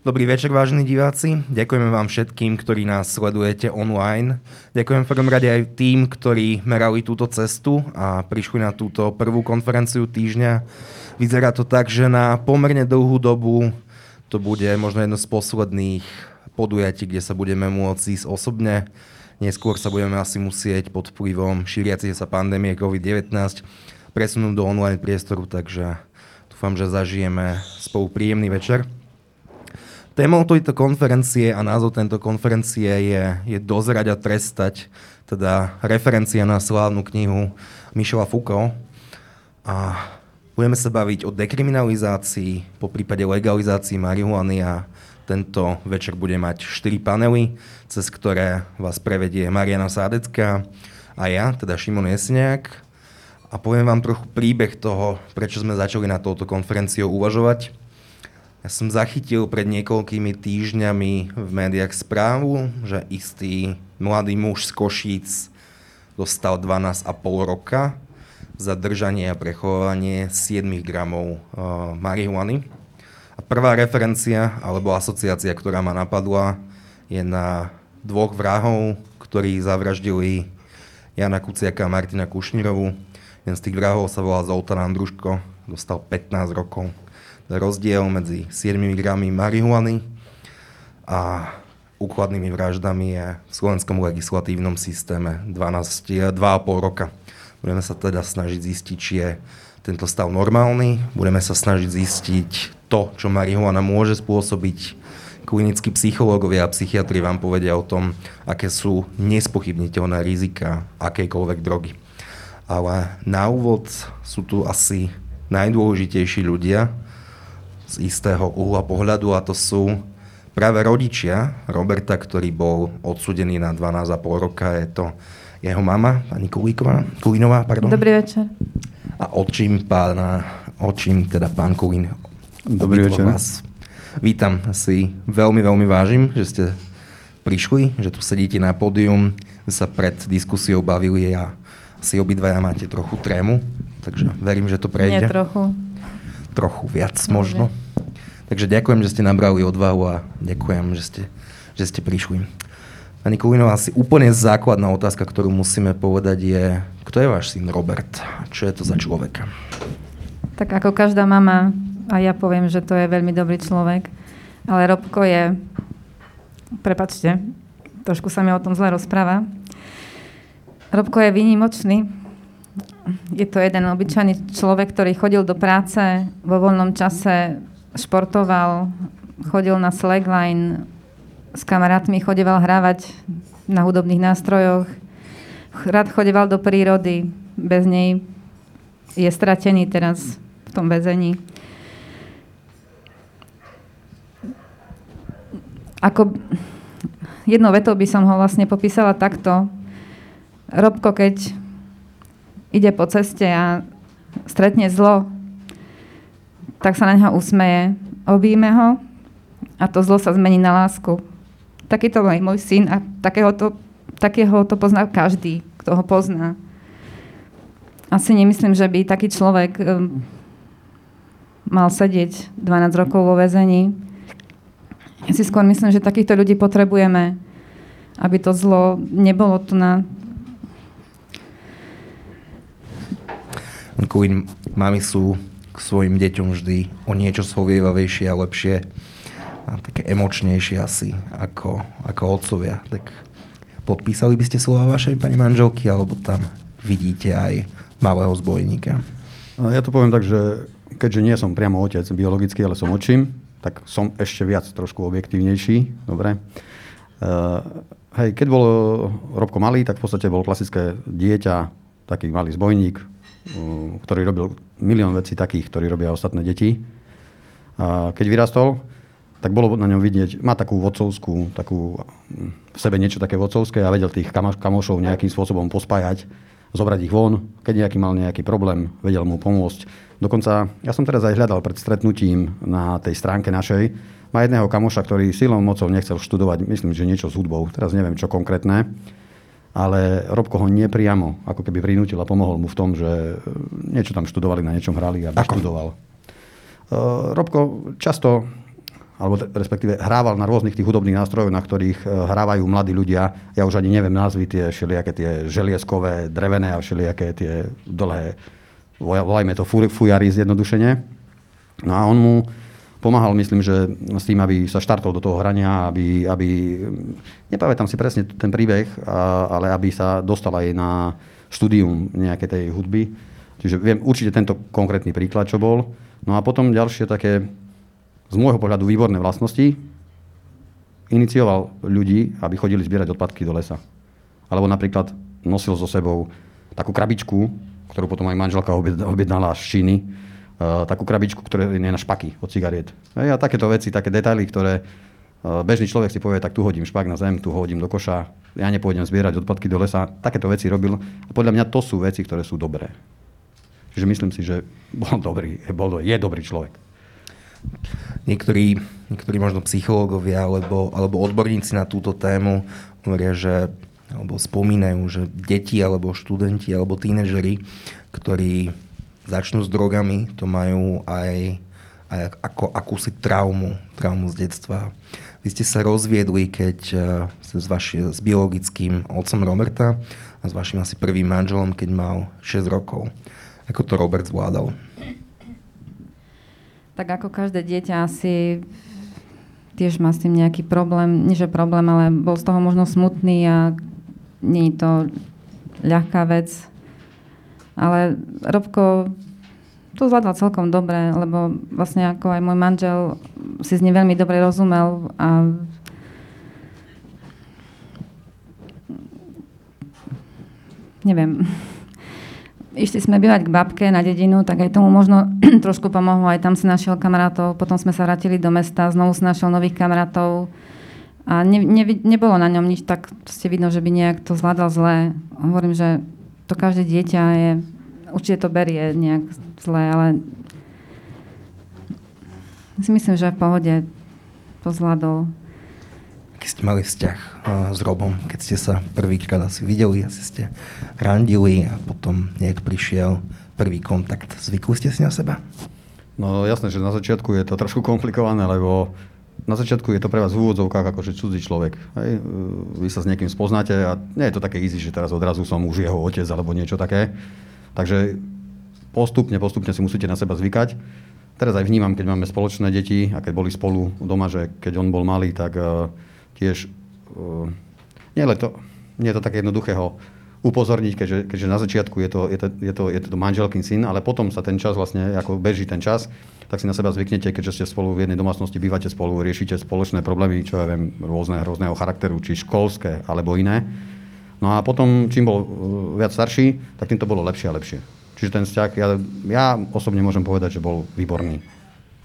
Dobrý večer, vážení diváci. Ďakujeme vám všetkým, ktorí nás sledujete online. Ďakujem v prvom rade aj tým, ktorí merali túto cestu a prišli na túto prvú konferenciu týždňa. Vyzerá to tak, že na pomerne dlhú dobu to bude možno jedno z posledných podujatí, kde sa budeme môcť ísť osobne. Neskôr sa budeme asi musieť pod vplyvom šíriacej sa pandémie COVID-19 presunúť do online priestoru, takže dúfam, že zažijeme spolu príjemný večer. Témou tejto konferencie a názov tejto konferencie je, je dozrať a trestať, teda referencia na slávnu knihu Michela Foucault. A budeme sa baviť o dekriminalizácii, po prípade legalizácii marihuany a tento večer bude mať 4 panely, cez ktoré vás prevedie Mariana Sádecká a ja, teda Šimon Jesniak. A poviem vám trochu príbeh toho, prečo sme začali na touto konferenciou uvažovať. Ja som zachytil pred niekoľkými týždňami v médiách správu, že istý mladý muž z Košíc dostal 12,5 roka za držanie a prechovanie 7 gramov uh, marihuany. A prvá referencia alebo asociácia, ktorá ma napadla, je na dvoch vrahov, ktorí zavraždili Jana Kuciaka a Martina Kušnirovu. Jeden z tých vrahov sa volá Zoltán Andruško, dostal 15 rokov rozdiel medzi 7 gramy marihuany a úkladnými vraždami je v slovenskom legislatívnom systéme 12, 2,5 roka. Budeme sa teda snažiť zistiť, či je tento stav normálny. Budeme sa snažiť zistiť to, čo marihuana môže spôsobiť. Klinickí psychológovia a psychiatri vám povedia o tom, aké sú nespochybniteľné rizika akejkoľvek drogy. Ale na úvod sú tu asi najdôležitejší ľudia, z istého uhla pohľadu a to sú práve rodičia Roberta, ktorý bol odsudený na 12,5 roka. Je to jeho mama, pani Kulíková, Kulínová. Pardon. Dobrý večer. A očím pána, očím teda pán Kulín. Dobrý večer. Vás. Vítam, si veľmi, veľmi vážim, že ste prišli, že tu sedíte na pódium, sa pred diskusiou bavili a si obidvaja máte trochu trému, takže verím, že to prejde. Nie trochu trochu viac možno. Takže ďakujem, že ste nabrali odvahu a ďakujem, že ste, že ste prišli. Pani Kulinová, asi úplne základná otázka, ktorú musíme povedať je, kto je váš syn Robert? Čo je to za človek? Tak ako každá mama, a ja poviem, že to je veľmi dobrý človek, ale Robko je, prepačte, trošku sa mi o tom zle rozpráva, Robko je výnimočný, je to jeden obyčajný človek, ktorý chodil do práce, vo voľnom čase športoval, chodil na slackline, s kamarátmi chodeval hrávať na hudobných nástrojoch, rád chodeval do prírody, bez nej je stratený teraz v tom väzení. Ako jednou vetou by som ho vlastne popísala takto. Robko, keď ide po ceste a stretne zlo, tak sa na neho usmeje, objíme ho a to zlo sa zmení na lásku. Takýto je môj syn a takého to, takého to pozná každý, kto ho pozná. Asi nemyslím, že by taký človek um, mal sedieť 12 rokov vo väzení. Ja si skôr myslím, že takýchto ľudí potrebujeme, aby to zlo nebolo tu na Queen mami sú svojim deťom vždy o niečo svovievavejšie a lepšie a také emočnejšie asi ako, ako otcovia. Tak podpísali by ste slova vašej pani manželky alebo tam vidíte aj malého zbojníka? No, ja to poviem tak, že keďže nie som priamo otec biologický, ale som očím, tak som ešte viac trošku objektívnejší. Dobre. Uh, hej, keď bol Robko malý, tak v podstate bol klasické dieťa, taký malý zbojník, ktorý robil milión vecí takých, ktorí robia ostatné deti. A keď vyrastol, tak bolo na ňom vidieť, má takú vodcovskú, takú v sebe niečo také vodcovské a vedel tých kamošov nejakým spôsobom pospájať, zobrať ich von, keď nejaký mal nejaký problém, vedel mu pomôcť. Dokonca, ja som teraz aj hľadal pred stretnutím na tej stránke našej, má jedného kamoša, ktorý silou mocou nechcel študovať, myslím, že niečo s hudbou, teraz neviem čo konkrétne, ale Robko ho nepriamo ako keby prinútil a pomohol mu v tom, že e, niečo tam študovali, na niečom hrali a študoval. Uh, Robko často alebo respektíve hrával na rôznych tých hudobných nástrojoch, na ktorých hrávajú mladí ľudia. Ja už ani neviem názvy tie všelijaké tie želieskové, drevené a všelijaké tie dlhé, volajme to fujary zjednodušene. No a on mu pomáhal, myslím, že s tým, aby sa štartol do toho hrania, aby, aby nepamätám si presne ten príbeh, ale aby sa dostal aj na štúdium nejakej tej hudby. Čiže viem určite tento konkrétny príklad, čo bol. No a potom ďalšie také, z môjho pohľadu, výborné vlastnosti. Inicioval ľudí, aby chodili zbierať odpadky do lesa. Alebo napríklad nosil so sebou takú krabičku, ktorú potom aj manželka objednala z Číny, takú krabičku, ktorá je na špaky od cigariet. A takéto veci, také detaily, ktoré bežný človek si povie, tak tu hodím špak na zem, tu hodím do koša, ja nepôjdem zbierať odpadky do lesa. Takéto veci robil. A podľa mňa to sú veci, ktoré sú dobré. Čiže myslím si, že bol dobrý, bol, je dobrý človek. Niektorí, niektorí možno psychológovia alebo, alebo odborníci na túto tému hovoria, že alebo spomínajú, že deti alebo študenti alebo tínežeri, ktorí začnú s drogami, to majú aj, aj ako akúsi traumu, traumu z detstva. Vy ste sa rozviedli, keď uh, s, vaši, s biologickým otcom Roberta a s vašim asi prvým manželom, keď mal 6 rokov. Ako to Robert zvládal? Tak ako každé dieťa asi tiež má s tým nejaký problém, nie že problém, ale bol z toho možno smutný a nie je to ľahká vec ale Robko to zvládal celkom dobre, lebo vlastne ako aj môj manžel si s ním veľmi dobre rozumel a neviem, išli sme bývať k babke na dedinu, tak aj tomu možno trošku pomohlo. Aj tam si našiel kamarátov, potom sme sa vrátili do mesta, znovu si našiel nových kamarátov. A ne, ne, nebolo na ňom nič tak, ste vidno, že by nejak to zvládal zle. Hovorím, že to každé dieťa je, určite to berie nejak zle, ale si myslím, že v pohode to zvládol. Keď ste mali vzťah uh, s Robom, keď ste sa prvýkrát asi videli, asi ste randili a potom nejak prišiel prvý kontakt. Zvykli ste si na seba? No jasné, že na začiatku je to trošku komplikované, lebo na začiatku je to pre vás v úvodzovkách akože cudzí človek. Hej? Vy sa s niekým spoznáte a nie je to také easy, že teraz odrazu som už jeho otec alebo niečo také. Takže postupne, postupne si musíte na seba zvykať. Teraz aj vnímam, keď máme spoločné deti a keď boli spolu doma, že keď on bol malý, tak uh, tiež uh, nie, to, nie je to také jednoduchého upozorniť, keďže, keďže na začiatku je to, je, to, je, to, je to manželkyn syn, ale potom sa ten čas vlastne, ako beží ten čas, tak si na seba zvyknete, keďže ste spolu v jednej domácnosti, bývate spolu, riešite spoločné problémy, čo ja viem, rôzne, rôzneho charakteru, či školské, alebo iné. No a potom, čím bol uh, viac starší, tak tým to bolo lepšie a lepšie. Čiže ten vzťah, ja, ja osobne môžem povedať, že bol výborný.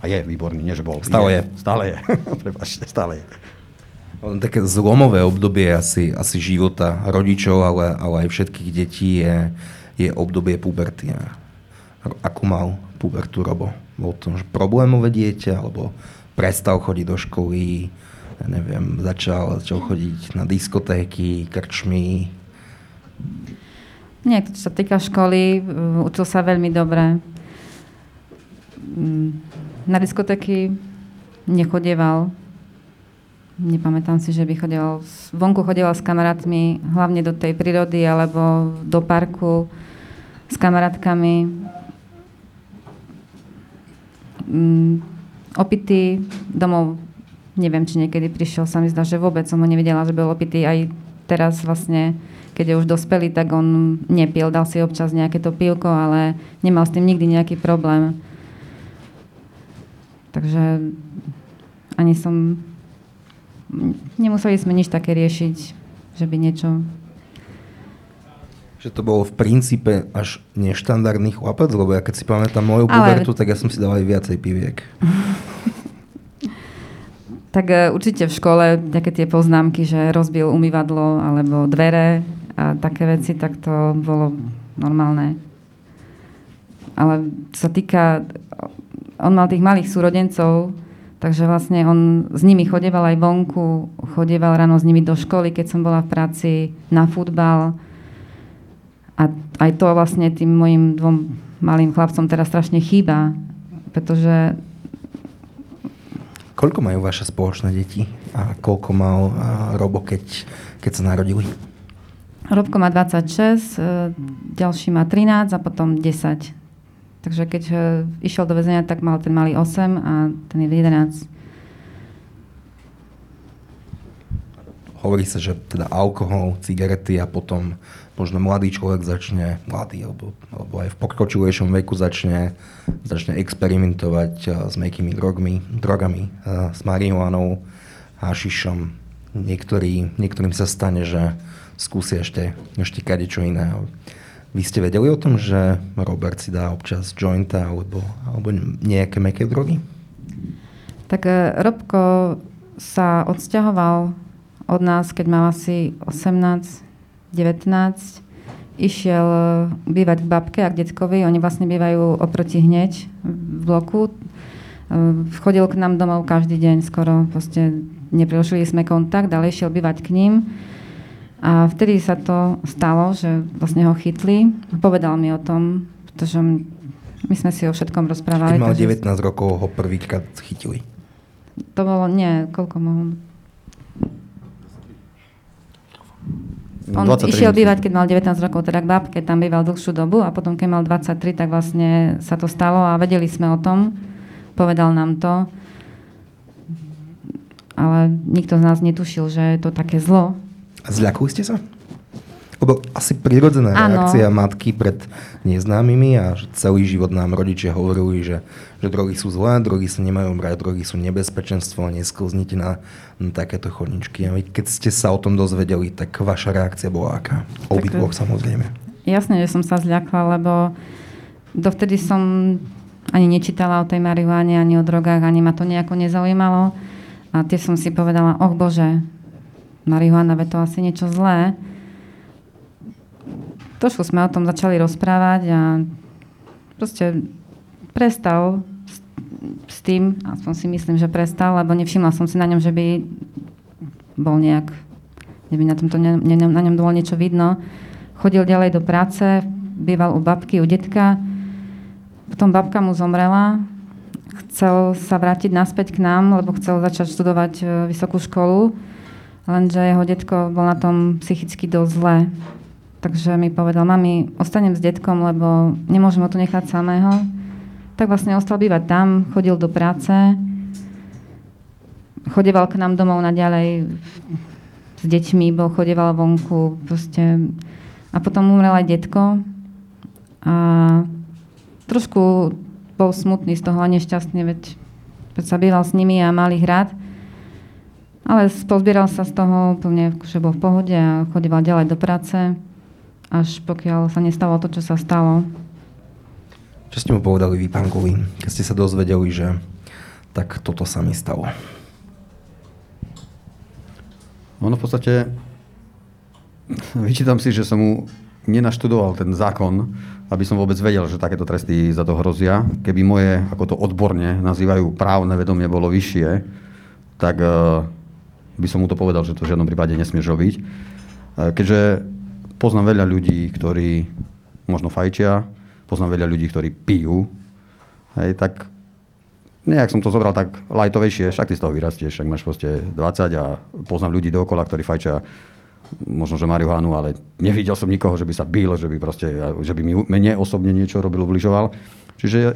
A je výborný, nie že bol. Stále je. je. Stále je. Prepačte, stále je. Také zlomové obdobie asi, asi života rodičov, ale, ale aj všetkých detí je, je obdobie puberty. Ako mal pubertu Robo? Bol to problémové dieťa, alebo prestal chodiť do školy, ja neviem, začal, začal chodiť na diskotéky, krčmy. Nie, čo sa týka školy, učil sa veľmi dobre. Mm, na diskotéky nechodieval. Nepamätám si, že by chodieval, vonku chodieval s kamarátmi, hlavne do tej prírody alebo do parku s kamarátkami mm, opitý domov, neviem, či niekedy prišiel, sa mi zdá, že vôbec som ho nevidela, že bol opitý. Aj teraz vlastne, keď je už dospelý, tak on nepil, dal si občas nejaké to pílko, ale nemal s tým nikdy nejaký problém. Takže ani som... Nemuseli sme nič také riešiť, že by niečo že to bolo v princípe až neštandardný chlapec, lebo ja keď si pamätám moju pubertu, Ale... tak ja som si dal aj viacej piviek. tak uh, určite v škole nejaké tie poznámky, že rozbil umývadlo alebo dvere a také veci, tak to bolo normálne. Ale čo sa týka, on mal tých malých súrodencov, takže vlastne on s nimi chodeval aj vonku, chodeval ráno s nimi do školy, keď som bola v práci na futbal, a aj to vlastne tým mojim dvom malým chlapcom teraz strašne chýba, pretože Koľko majú vaše spoločné deti a koľko mal Robo, keď, keď sa narodili? Robko má 26, e, ďalší má 13 a potom 10. Takže keď e, išiel do väzenia, tak mal ten malý 8 a ten je 11. Hovorí sa, že teda alkohol, cigarety a potom možno mladý človek začne, mladý alebo, alebo aj v pokročilejšom veku začne, začne experimentovať uh, s mekými drogmi, drogami, uh, s marihuanou, hašišom. Niektorý, niektorým sa stane, že skúsia ešte, ešte čo iné. Vy ste vedeli o tom, že Robert si dá občas jointa alebo, alebo nejaké meké drogy? Tak uh, Robko sa odsťahoval od nás, keď mal asi 18 19 išiel eh, bývať k babke a k detkovi. Oni vlastne bývajú oproti hneď v bloku. Eh, chodil k nám domov každý deň skoro. Proste neprerušili sme kontakt, ale išiel bývať k ním. A vtedy sa to stalo, že vlastne ho chytli. Povedal mi o tom, pretože my sme si o všetkom rozprávali. Keď mal 19 rokov, ho prvýkrát chytili. To bolo, nie, koľko mohol On 23 išiel bývať, keď mal 19 rokov, teda k babke, tam býval dlhšiu dobu a potom, keď mal 23, tak vlastne sa to stalo a vedeli sme o tom. Povedal nám to. Ale nikto z nás netušil, že je to také zlo. A zľakuli ste sa? Lebo asi prirodzená ano. reakcia matky pred neznámymi a celý život nám rodičia hovorili, že, že drogy sú zlé, drogy sa nemajú brať, drogy sú nebezpečenstvo, nesklznite na, na takéto chodničky. A keď ste sa o tom dozvedeli, tak vaša reakcia bola aká? Obidvoch samozrejme. Jasne, že som sa zľakla, lebo dovtedy som ani nečítala o tej marihuane, ani o drogách, ani ma to nejako nezaujímalo. A tie som si povedala, oh bože, marihuana, ve to asi niečo zlé trošku sme o tom začali rozprávať a proste prestal s, s tým, aspoň si myslím, že prestal, lebo nevšimla som si na ňom, že by bol nejak, by na, tomto ne, ne, na ňom bolo niečo vidno. Chodil ďalej do práce, býval u babky, u detka. Potom babka mu zomrela. Chcel sa vrátiť naspäť k nám, lebo chcel začať študovať e, vysokú školu. Lenže jeho detko bol na tom psychicky dosť zle. Takže mi povedal, mami, ostanem s detkom, lebo nemôžem ho tu nechať samého. Tak vlastne ostal bývať tam, chodil do práce, chodeval k nám domov naďalej s deťmi, bol chodeval vonku, proste. A potom umrel aj detko. A trošku bol smutný z toho a nešťastný, veď, sa býval s nimi a mal ich rád. Ale pozbieral sa z toho úplne, že bol v pohode a chodeval ďalej do práce až pokiaľ sa nestalo to, čo sa stalo. Čo ste mu povedali vy, pán Kulín, keď ste sa dozvedeli, že tak toto sa mi stalo? Ono v podstate, vyčítam si, že som mu nenaštudoval ten zákon, aby som vôbec vedel, že takéto tresty za to hrozia. Keby moje, ako to odborne nazývajú, právne vedomie bolo vyššie, tak uh, by som mu to povedal, že to v žiadnom prípade nesmieš robiť. Uh, keďže poznám veľa ľudí, ktorí možno fajčia, poznám veľa ľudí, ktorí pijú, hej, tak nejak som to zobral tak lajtovejšie, však ty z toho vyrastieš, však máš proste 20 a poznám ľudí dookola, ktorí fajčia možno, že marihuanu, ale nevidel som nikoho, že by sa bil, že by, proste, že by mi mne osobne niečo robil, ubližoval. Čiže e,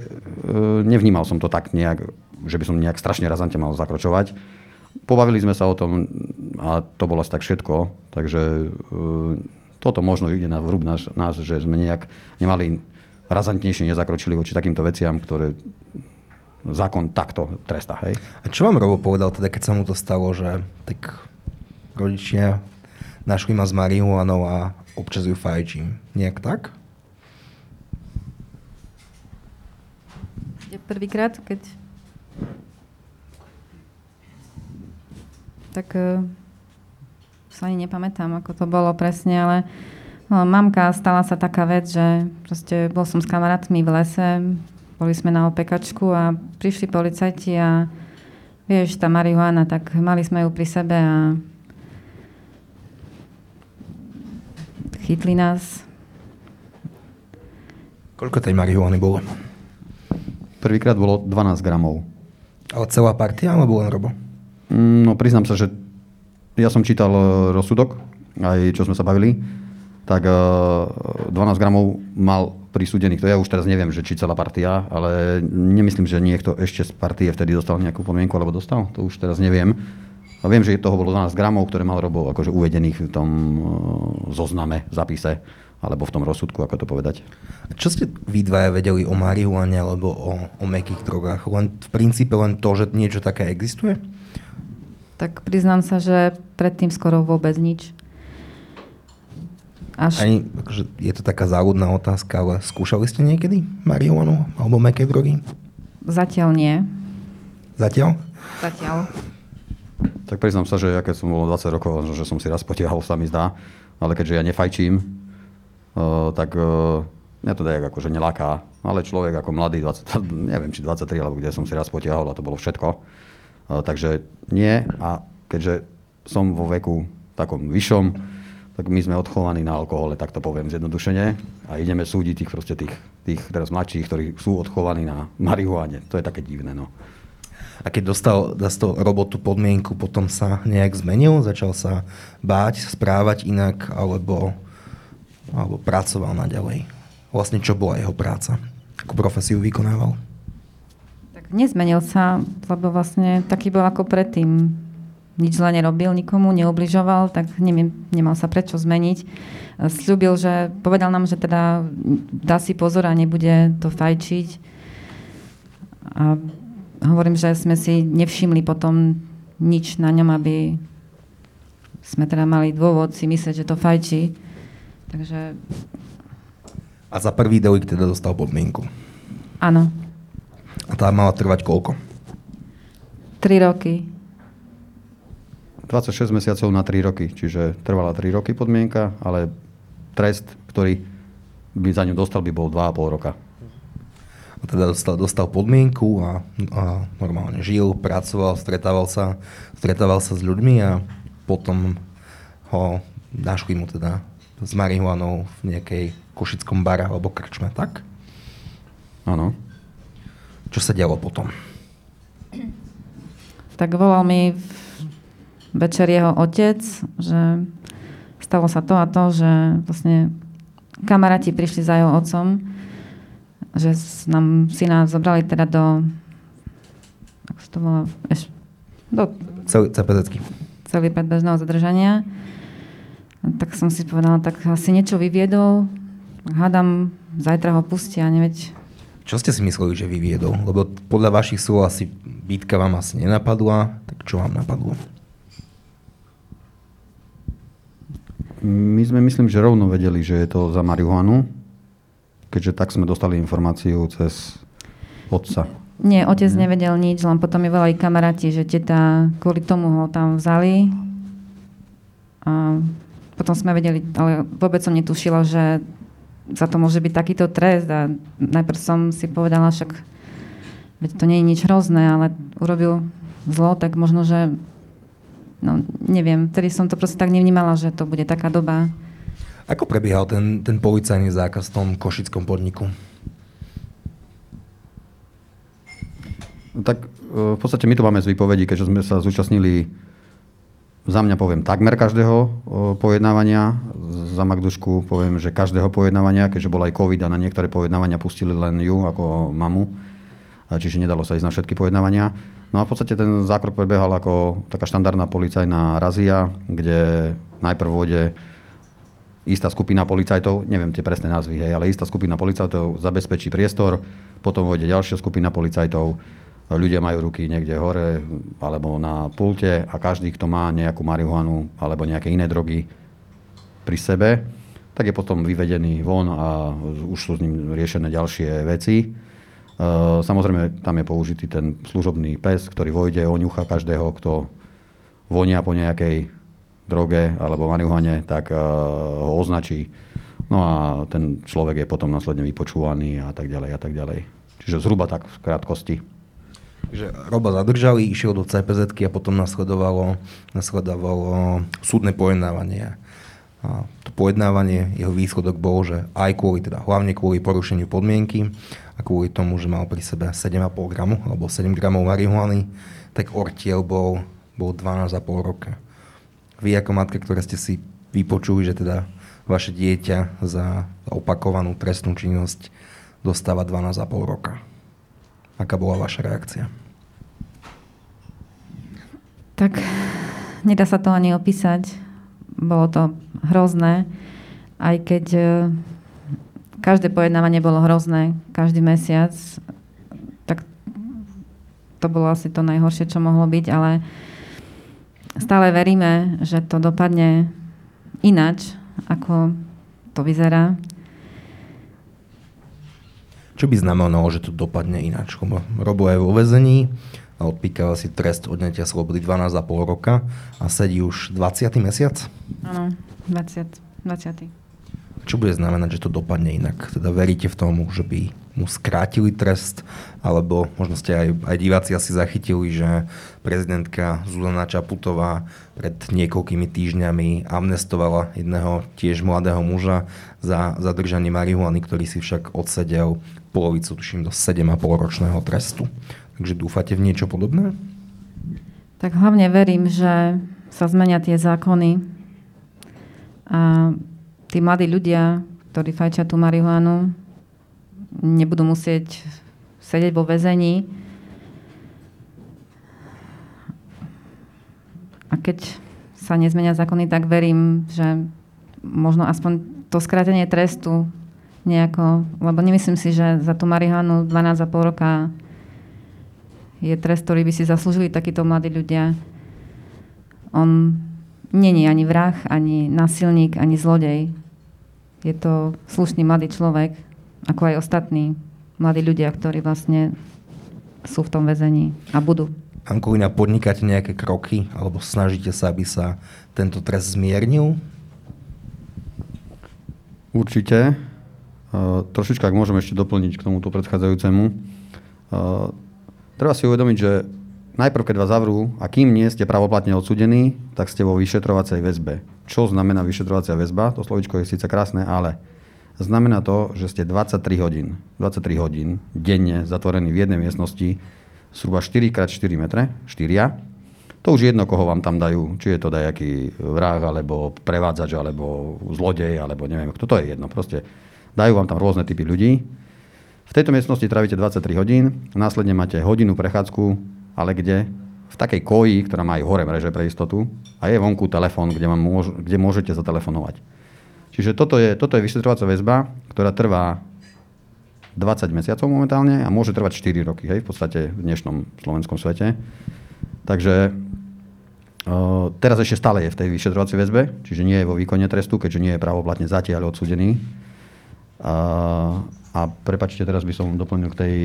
nevnímal som to tak nejak, že by som nejak strašne razante mal zakročovať. Pobavili sme sa o tom a to bolo asi tak všetko. Takže e, toto možno ide na vrúb nás, nás, že sme nejak nemali razantnejšie nezakročili voči takýmto veciam, ktoré zákon takto trestá. Hej? A čo vám Robo povedal teda, keď sa mu to stalo, že tak rodičia našli ma s marihuanou a občas ju fajčím. Nejak tak? Prvýkrát, keď... Tak eh, sa ani nepamätám, ako to bolo presne, ale no, mamka, stala sa taká vec, že proste bol som s kamarátmi v lese, boli sme na opekačku a prišli policajti a vieš, tá marihuana, tak mali sme ju pri sebe a chytli nás. Koľko tej marihuany bolo? Prvýkrát bolo 12 gramov. Ale celá partia, alebo len Robo? No priznám sa, že ja som čítal e, rozsudok, aj čo sme sa bavili, tak 12 e, gramov mal prisúdený, to ja už teraz neviem, že či celá partia, ale nemyslím, že niekto ešte z partie vtedy dostal nejakú podmienku, alebo dostal, to už teraz neviem. A viem, že toho bolo 12 gramov, ktoré mal Robo akože uvedených v tom e, zozname, zapise, alebo v tom rozsudku, ako to povedať. Čo ste vy dvaja vedeli o marihuane alebo o, o mekých drogách? Len v princípe len to, že niečo také existuje? Tak priznám sa, že predtým skoro vôbec nič. Až... Ani, akože je to taká záľudná otázka, ale skúšali ste niekedy marihuanu alebo meké drogy? Zatiaľ nie. Zatiaľ? Zatiaľ. Tak priznám sa, že ja keď som bol 20 rokov, že som si raz potiahol, sa mi zdá. Ale keďže ja nefajčím, uh, tak uh, mňa to dajak akože neláka. Ale človek ako mladý, 20, neviem či 23, alebo kde som si raz potiahol a to bolo všetko. Uh, takže nie. A keďže som vo veku takom vyššom, tak my sme odchovaní na alkohole, tak to poviem zjednodušene. A ideme súdiť tých, proste tých, tých teraz mladších, ktorí sú odchovaní na marihuane. To je také divné. No. A keď dostal, dostal robotu podmienku, potom sa nejak zmenil? Začal sa báť, správať inak, alebo, alebo pracoval naďalej? Vlastne čo bola jeho práca? Akú profesiu vykonával? Nezmenil sa, lebo vlastne taký bol ako predtým nič zle nerobil nikomu, neobližoval, tak neviem, nemal sa prečo zmeniť. Sľúbil, že povedal nám, že teda dá si pozor a nebude to fajčiť. A hovorím, že sme si nevšimli potom nič na ňom, aby sme teda mali dôvod si myslieť, že to fajčí. Takže... A za prvý delikt teda dostal podmienku? Áno. Tá mala trvať koľko? Tri roky. 26 mesiacov na 3 roky, čiže trvala 3 roky podmienka, ale trest, ktorý by za ňu dostal, by bol 2,5 roka. A teda dostal, dostal podmienku a, a normálne žil, pracoval, stretával sa, stretával sa s ľuďmi a potom ho našli mu teda s marihuanou v nejakej košickom bare alebo krčme, tak? Áno. Čo sa dialo potom? Tak volal mi večer jeho otec, že stalo sa to a to, že vlastne kamaráti prišli za jeho otcom, že nám syna zobrali teda do ako to volá, eš, do celý, CPZ. celý predbežného zadržania. Tak som si povedala, tak asi niečo vyviedol, hádam, zajtra ho pustia, neveď. Čo ste si mysleli, že vyviedol? Lebo podľa vašich slov asi bitka vám asi nenapadla, tak čo vám napadlo? My sme, myslím, že rovno vedeli, že je to za marihuanu, keďže tak sme dostali informáciu cez otca. Nie, otec hmm. nevedel nič, len potom mi volali kamaráti, že teta kvôli tomu ho tam vzali. A potom sme vedeli, ale vôbec som netušila, že za to môže byť takýto trest. A najprv som si povedala, však veď to nie je nič hrozné, ale urobil zlo, tak možno, že no neviem, vtedy som to proste tak nevnímala, že to bude taká doba. Ako prebiehal ten, ten policajný zákaz v tom košickom podniku? No tak e, v podstate my to máme z výpovedí, keďže sme sa zúčastnili za mňa poviem takmer každého pojednávania, za Magdušku poviem, že každého pojednávania, keďže bol aj COVID a na niektoré pojednávania pustili len ju ako mamu, čiže nedalo sa ísť na všetky pojednávania. No a v podstate ten zákrok prebehal ako taká štandardná policajná razia, kde najprv vode istá skupina policajtov, neviem tie presné názvy, hej, ale istá skupina policajtov zabezpečí priestor, potom vode ďalšia skupina policajtov, ľudia majú ruky niekde hore alebo na pulte a každý, kto má nejakú marihuanu alebo nejaké iné drogy pri sebe, tak je potom vyvedený von a už sú s ním riešené ďalšie veci. Eh, samozrejme, tam je použitý ten služobný pes, ktorý vojde, oňucha každého, kto vonia po nejakej droge alebo marihuane, tak uh, ho označí. No a ten človek je potom následne vypočúvaný a tak ďalej a tak ďalej. Čiže zhruba tak v krátkosti. Že Roba zadržali, išiel do CPZ a potom nasledovalo, nasledovalo súdne pojednávanie. A to pojednávanie, jeho výsledok bol, že aj kvôli, teda hlavne kvôli porušeniu podmienky, a kvôli tomu, že mal pri sebe 7,5 gramu alebo 7 gramov marihuany, tak ortiel bol, bol 12,5 roka. Vy ako matka, ktoré ste si vypočuli, že teda vaše dieťa za opakovanú trestnú činnosť dostáva 12,5 roka. Aká bola vaša reakcia? Tak nedá sa to ani opísať. Bolo to hrozné, aj keď e, každé pojednávanie bolo hrozné, každý mesiac, tak to bolo asi to najhoršie, čo mohlo byť, ale stále veríme, že to dopadne inač, ako to vyzerá. Čo by znamenalo, že to dopadne ináč? Robo je vo vezení a odpíkava si trest odňatia slobody 12,5 roka a sedí už 20. mesiac? Áno, 20. 20. Čo bude znamenať, že to dopadne inak? Teda veríte v tomu, že by mu skrátili trest, alebo možno ste aj, aj diváci asi zachytili, že prezidentka Zuzana Čaputová pred niekoľkými týždňami amnestovala jedného tiež mladého muža za zadržanie marihuany, ktorý si však odsedel polovicu, tuším, do 7,5 ročného trestu. Takže dúfate v niečo podobné? Tak hlavne verím, že sa zmenia tie zákony a tí mladí ľudia, ktorí fajčia tú marihuanu, nebudú musieť sedieť vo väzení. A keď sa nezmenia zákony, tak verím, že možno aspoň to skrátenie trestu nejako, lebo nemyslím si, že za tú marihuanu 12,5 roka je trest, ktorý by si zaslúžili takíto mladí ľudia. On není ani vrah, ani násilník, ani zlodej. Je to slušný mladý človek, ako aj ostatní mladí ľudia, ktorí vlastne sú v tom väzení a budú. Ankolina, podnikáte nejaké kroky alebo snažíte sa, aby sa tento trest zmiernil? Určite. Uh, trošička, ak môžem ešte doplniť k tomuto predchádzajúcemu. Uh, treba si uvedomiť, že najprv, keď vás zavrú a kým nie ste pravoplatne odsudení, tak ste vo vyšetrovacej väzbe. Čo znamená vyšetrovacia väzba? To slovičko je síce krásne, ale Znamená to, že ste 23 hodín, 23 hodín denne zatvorení v jednej miestnosti, zhruba 4x4 metre, 4. To už jedno, koho vám tam dajú, či je to dajaký vrah, alebo prevádzač, alebo zlodej, alebo neviem, kto to je jedno. Proste dajú vám tam rôzne typy ľudí. V tejto miestnosti trávite 23 hodín, následne máte hodinu prechádzku, ale kde? V takej koji, ktorá má aj hore mreže pre istotu a je vonku telefón, kde, môž, kde môžete zatelefonovať. Čiže toto je, toto je vyšetrovacia väzba, ktorá trvá 20 mesiacov momentálne a môže trvať 4 roky, hej, v podstate v dnešnom slovenskom svete. Takže uh, teraz ešte stále je v tej vyšetrovacej väzbe, čiže nie je vo výkone trestu, keďže nie je pravoplatne zatiaľ odsudený. Uh, a prepačte, teraz by som doplnil k, tej,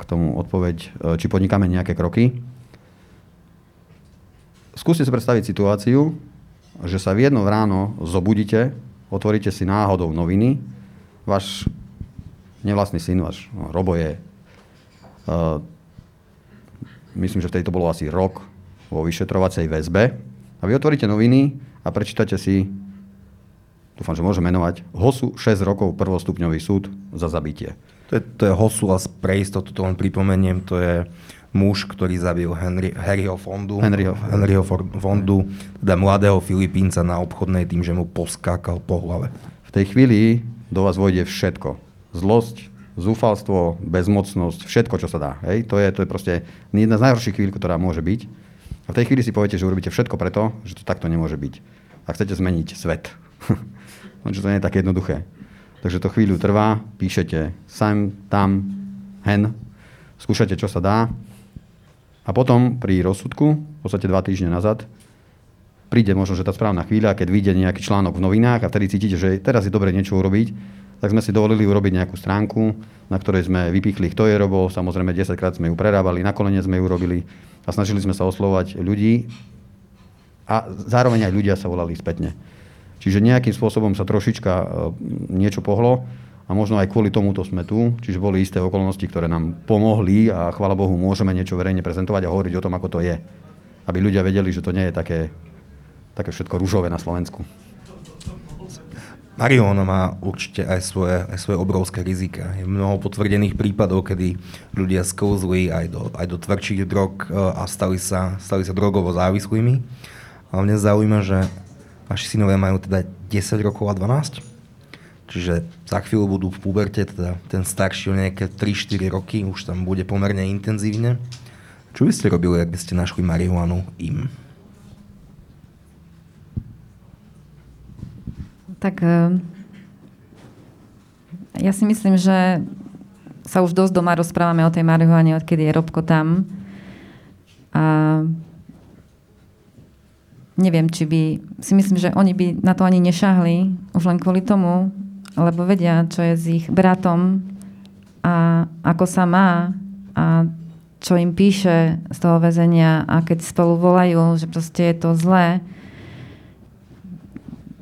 k tomu odpoveď, uh, či podnikáme nejaké kroky. Skúste si predstaviť situáciu, že sa v jedno ráno zobudíte otvoríte si náhodou noviny, váš nevlastný syn, váš Robo je, uh, myslím, že vtedy to bolo asi rok vo vyšetrovacej väzbe, a vy otvoríte noviny a prečítate si, dúfam, že môžem menovať, HOSu 6 rokov prvostupňový súd za zabitie. To je, to je HOSu a pre istotu to len pripomeniem, to je muž, ktorý zabil Henry, Harryho Fondu, Henryho. Henryho Fondu, teda mladého Filipínca na obchodnej tým, že mu poskákal po hlave. V tej chvíli do vás vojde všetko. Zlosť, zúfalstvo, bezmocnosť, všetko, čo sa dá. Hej? To, je, to je proste jedna z najhorších chvíľ, ktorá môže byť. A v tej chvíli si poviete, že urobíte všetko preto, že to takto nemôže byť. A chcete zmeniť svet. Lenže to nie je také jednoduché. Takže to chvíľu trvá, píšete sem, tam, hen, skúšate, čo sa dá a potom pri rozsudku, v podstate dva týždne nazad, príde možno, že tá správna chvíľa, keď vyjde nejaký článok v novinách a vtedy cítite, že teraz je dobre niečo urobiť, tak sme si dovolili urobiť nejakú stránku, na ktorej sme vypichli, kto je robo, samozrejme 10 krát sme ju prerábali, nakoniec sme ju robili a snažili sme sa oslovať ľudí a zároveň aj ľudia sa volali spätne. Čiže nejakým spôsobom sa trošička e, niečo pohlo a možno aj kvôli tomuto sme tu, čiže boli isté okolnosti, ktoré nám pomohli a chvála Bohu môžeme niečo verejne prezentovať a hovoriť o tom, ako to je. Aby ľudia vedeli, že to nie je také, také všetko rúžové na Slovensku. Marihuana má určite aj svoje, aj svoje obrovské rizika. Je mnoho potvrdených prípadov, kedy ľudia skouzli aj do, aj do tvrdších drog e, a stali sa, stali sa drogovo závislými. Ale mňa zaujíma, že vaši synovia majú teda 10 rokov a 12? Čiže za chvíľu budú v puberte, teda ten starší o nejaké 3-4 roky, už tam bude pomerne intenzívne. Čo by ste robili, ak by ste našli marihuanu im? Tak eh, ja si myslím, že sa už dosť doma rozprávame o tej marihuane, odkedy je Robko tam. A neviem, či by, si myslím, že oni by na to ani nešahli, už len kvôli tomu, lebo vedia, čo je s ich bratom a ako sa má a čo im píše z toho väzenia a keď spolu volajú, že proste je to zlé.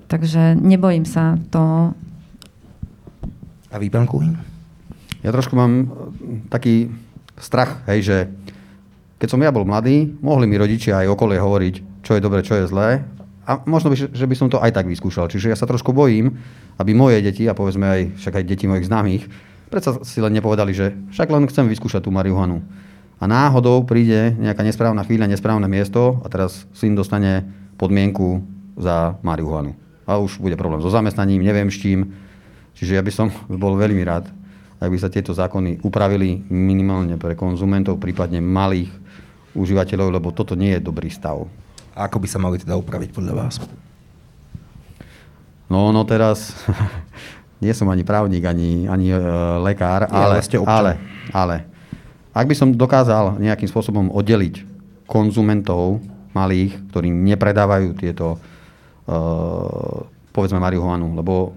Takže nebojím sa toho. A vy, pán Kuhn? Ja trošku mám e, taký strach, hej, že keď som ja bol mladý, mohli mi rodičia aj okolie hovoriť, čo je dobre, čo je zlé. A možno, by, že by som to aj tak vyskúšal. Čiže ja sa trošku bojím, aby moje deti, a povedzme aj, však aj deti mojich známych, predsa si len nepovedali, že však len chcem vyskúšať tú marihuanu. A náhodou príde nejaká nesprávna chvíľa, nesprávne miesto a teraz syn dostane podmienku za marihuanu. A už bude problém so zamestnaním, neviem s čím. Čiže ja by som bol veľmi rád, ak by sa tieto zákony upravili minimálne pre konzumentov, prípadne malých užívateľov, lebo toto nie je dobrý stav. A ako by sa mali teda upraviť podľa vás? No, no teraz nie som ani právnik, ani, ani uh, lekár, ale, ste ale, ale ak by som dokázal nejakým spôsobom oddeliť konzumentov malých, ktorí nepredávajú tieto, uh, povedzme, marihuanu, lebo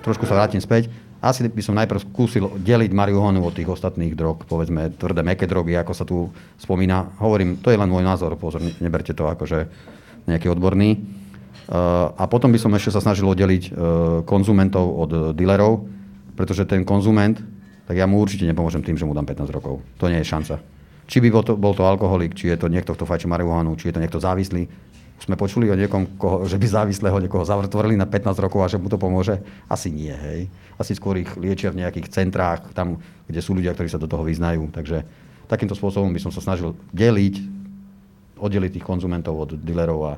trošku sa vrátim späť, asi by som najprv skúsil deliť marihuanu od tých ostatných drog, povedzme tvrdé, meké drogy, ako sa tu spomína. Hovorím, to je len môj názor, pozor, neberte to akože nejaký odborný. A potom by som ešte sa snažil oddeliť e, konzumentov od dealerov, pretože ten konzument, tak ja mu určite nepomôžem tým, že mu dám 15 rokov. To nie je šanca. Či by bol to, bol to alkoholik, či je to niekto, kto fajčí marihuanu, či je to niekto závislý. Sme počuli o niekom, koho, že by závislého niekoho zatvorili na 15 rokov a že mu to pomôže? Asi nie, hej. Asi skôr ich liečia v nejakých centrách, tam, kde sú ľudia, ktorí sa do toho vyznajú. Takže takýmto spôsobom by som sa snažil deliť, oddeliť tých konzumentov od dealerov a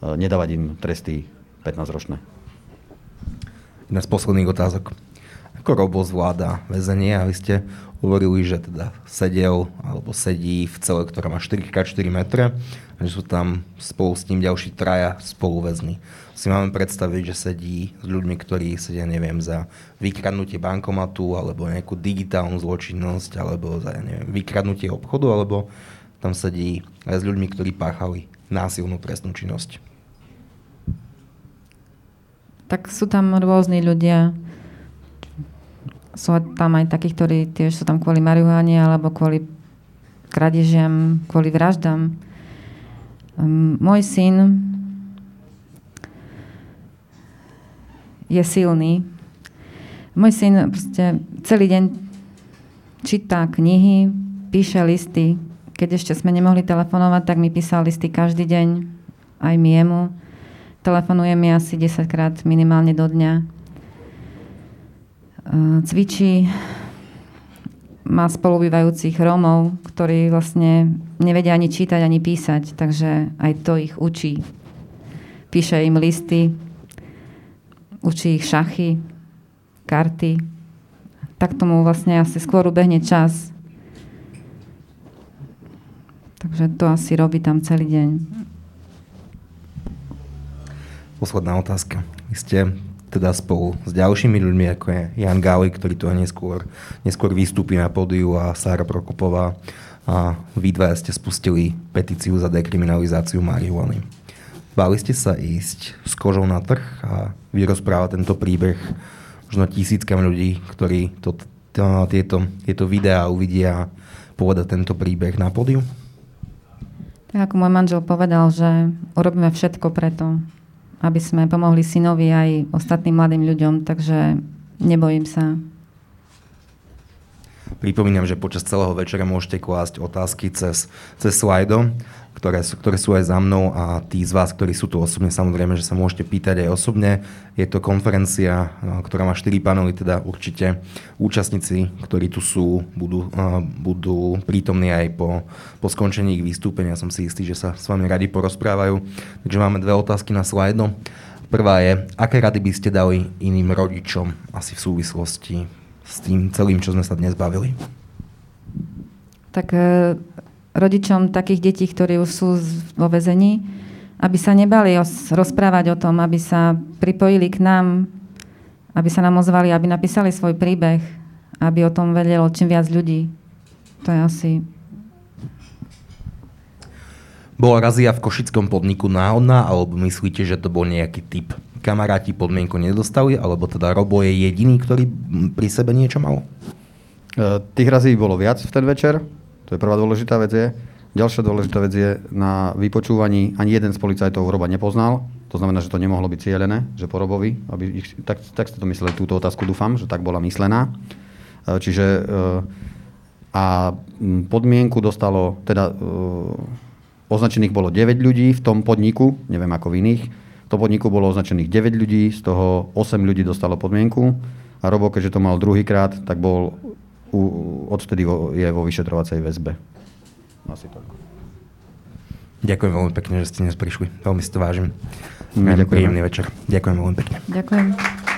E, nedávať im tresty 15-ročné. Jedna z posledných otázok. Ako Robo zvláda väzenie a vy ste hovorili, že teda sedel alebo sedí v cele, ktorá má 4x4 metre a že sú tam spolu s ním ďalší traja spoluväzni. Si máme predstaviť, že sedí s ľuďmi, ktorí sedia, neviem, za vykradnutie bankomatu alebo nejakú digitálnu zločinnosť alebo za, neviem, vykradnutie obchodu, alebo tam sedí aj s ľuďmi, ktorí páchali násilnú trestnú činnosť tak sú tam rôzni ľudia. Sú tam aj takí, ktorí tiež sú tam kvôli marihuane alebo kvôli kradežiam, kvôli vraždám. Um, môj syn je silný. Môj syn proste celý deň číta knihy, píše listy. Keď ešte sme nemohli telefonovať, tak mi písal listy každý deň, aj mi jemu. Telefonuje mi asi 10 krát minimálne do dňa. E, cvičí, má spolubývajúcich Rómov, ktorí vlastne nevedia ani čítať, ani písať, takže aj to ich učí. Píše im listy, učí ich šachy, karty. Tak tomu vlastne asi skôr ubehne čas. Takže to asi robí tam celý deň. Posledná otázka. Vy ste teda spolu s ďalšími ľuďmi, ako je Jan Gáli, ktorý tu neskôr, neskôr vystúpi na pódiu a Sára Prokopová a vy dva ste spustili petíciu za dekriminalizáciu marihuany. Báli ste sa ísť s kožou na trh a vyrozprávať tento príbeh možno tisíckam ľudí, ktorí to, to, tieto, tieto videá uvidia povedať tento príbeh na pódiu? Tak ako môj manžel povedal, že urobíme všetko preto, aby sme pomohli synovi aj ostatným mladým ľuďom, takže nebojím sa. Pripomínam, že počas celého večera môžete klásť otázky cez, cez slajdo. Ktoré sú, ktoré sú aj za mnou a tí z vás, ktorí sú tu osobne, samozrejme, že sa môžete pýtať aj osobne. Je to konferencia, ktorá má 4 panely, teda určite účastníci, ktorí tu sú, budú, budú prítomní aj po, po skončení ich vystúpenia. Som si istý, že sa s vami radi porozprávajú. Takže máme dve otázky na slajdo. Prvá je, aké rady by ste dali iným rodičom asi v súvislosti s tým celým, čo sme sa dnes bavili? Tak e, rodičom takých detí, ktorí už sú vo vezení, aby sa nebali rozprávať o tom, aby sa pripojili k nám, aby sa nám ozvali, aby napísali svoj príbeh, aby o tom vedelo čím viac ľudí. To je asi... Bola razia v košickom podniku náhodná, alebo myslíte, že to bol nejaký typ? Kamaráti podmienku nedostali, alebo teda Robo je jediný, ktorý pri sebe niečo mal? E, tých razí bolo viac v ten večer. To je prvá dôležitá vec je. Ďalšia dôležitá vec je, na vypočúvaní ani jeden z policajtov Roba nepoznal. To znamená, že to nemohlo byť cieľené, že po Robovi. Aby ich, tak, tak ste to mysleli, túto otázku dúfam, že tak bola myslená. E, čiže e, a podmienku dostalo, teda e, označených bolo 9 ľudí v tom podniku, neviem ako v iných. V tom podniku bolo označených 9 ľudí, z toho 8 ľudí dostalo podmienku. A Robo, keďže to mal druhýkrát, tak bol odvtedy je vo vyšetrovacej väzbe. Asi tak. Ďakujem veľmi pekne, že ste dnes prišli. Veľmi si to vážim. ďakujem. Príjemný večer. Ďakujem veľmi pekne. Ďakujem.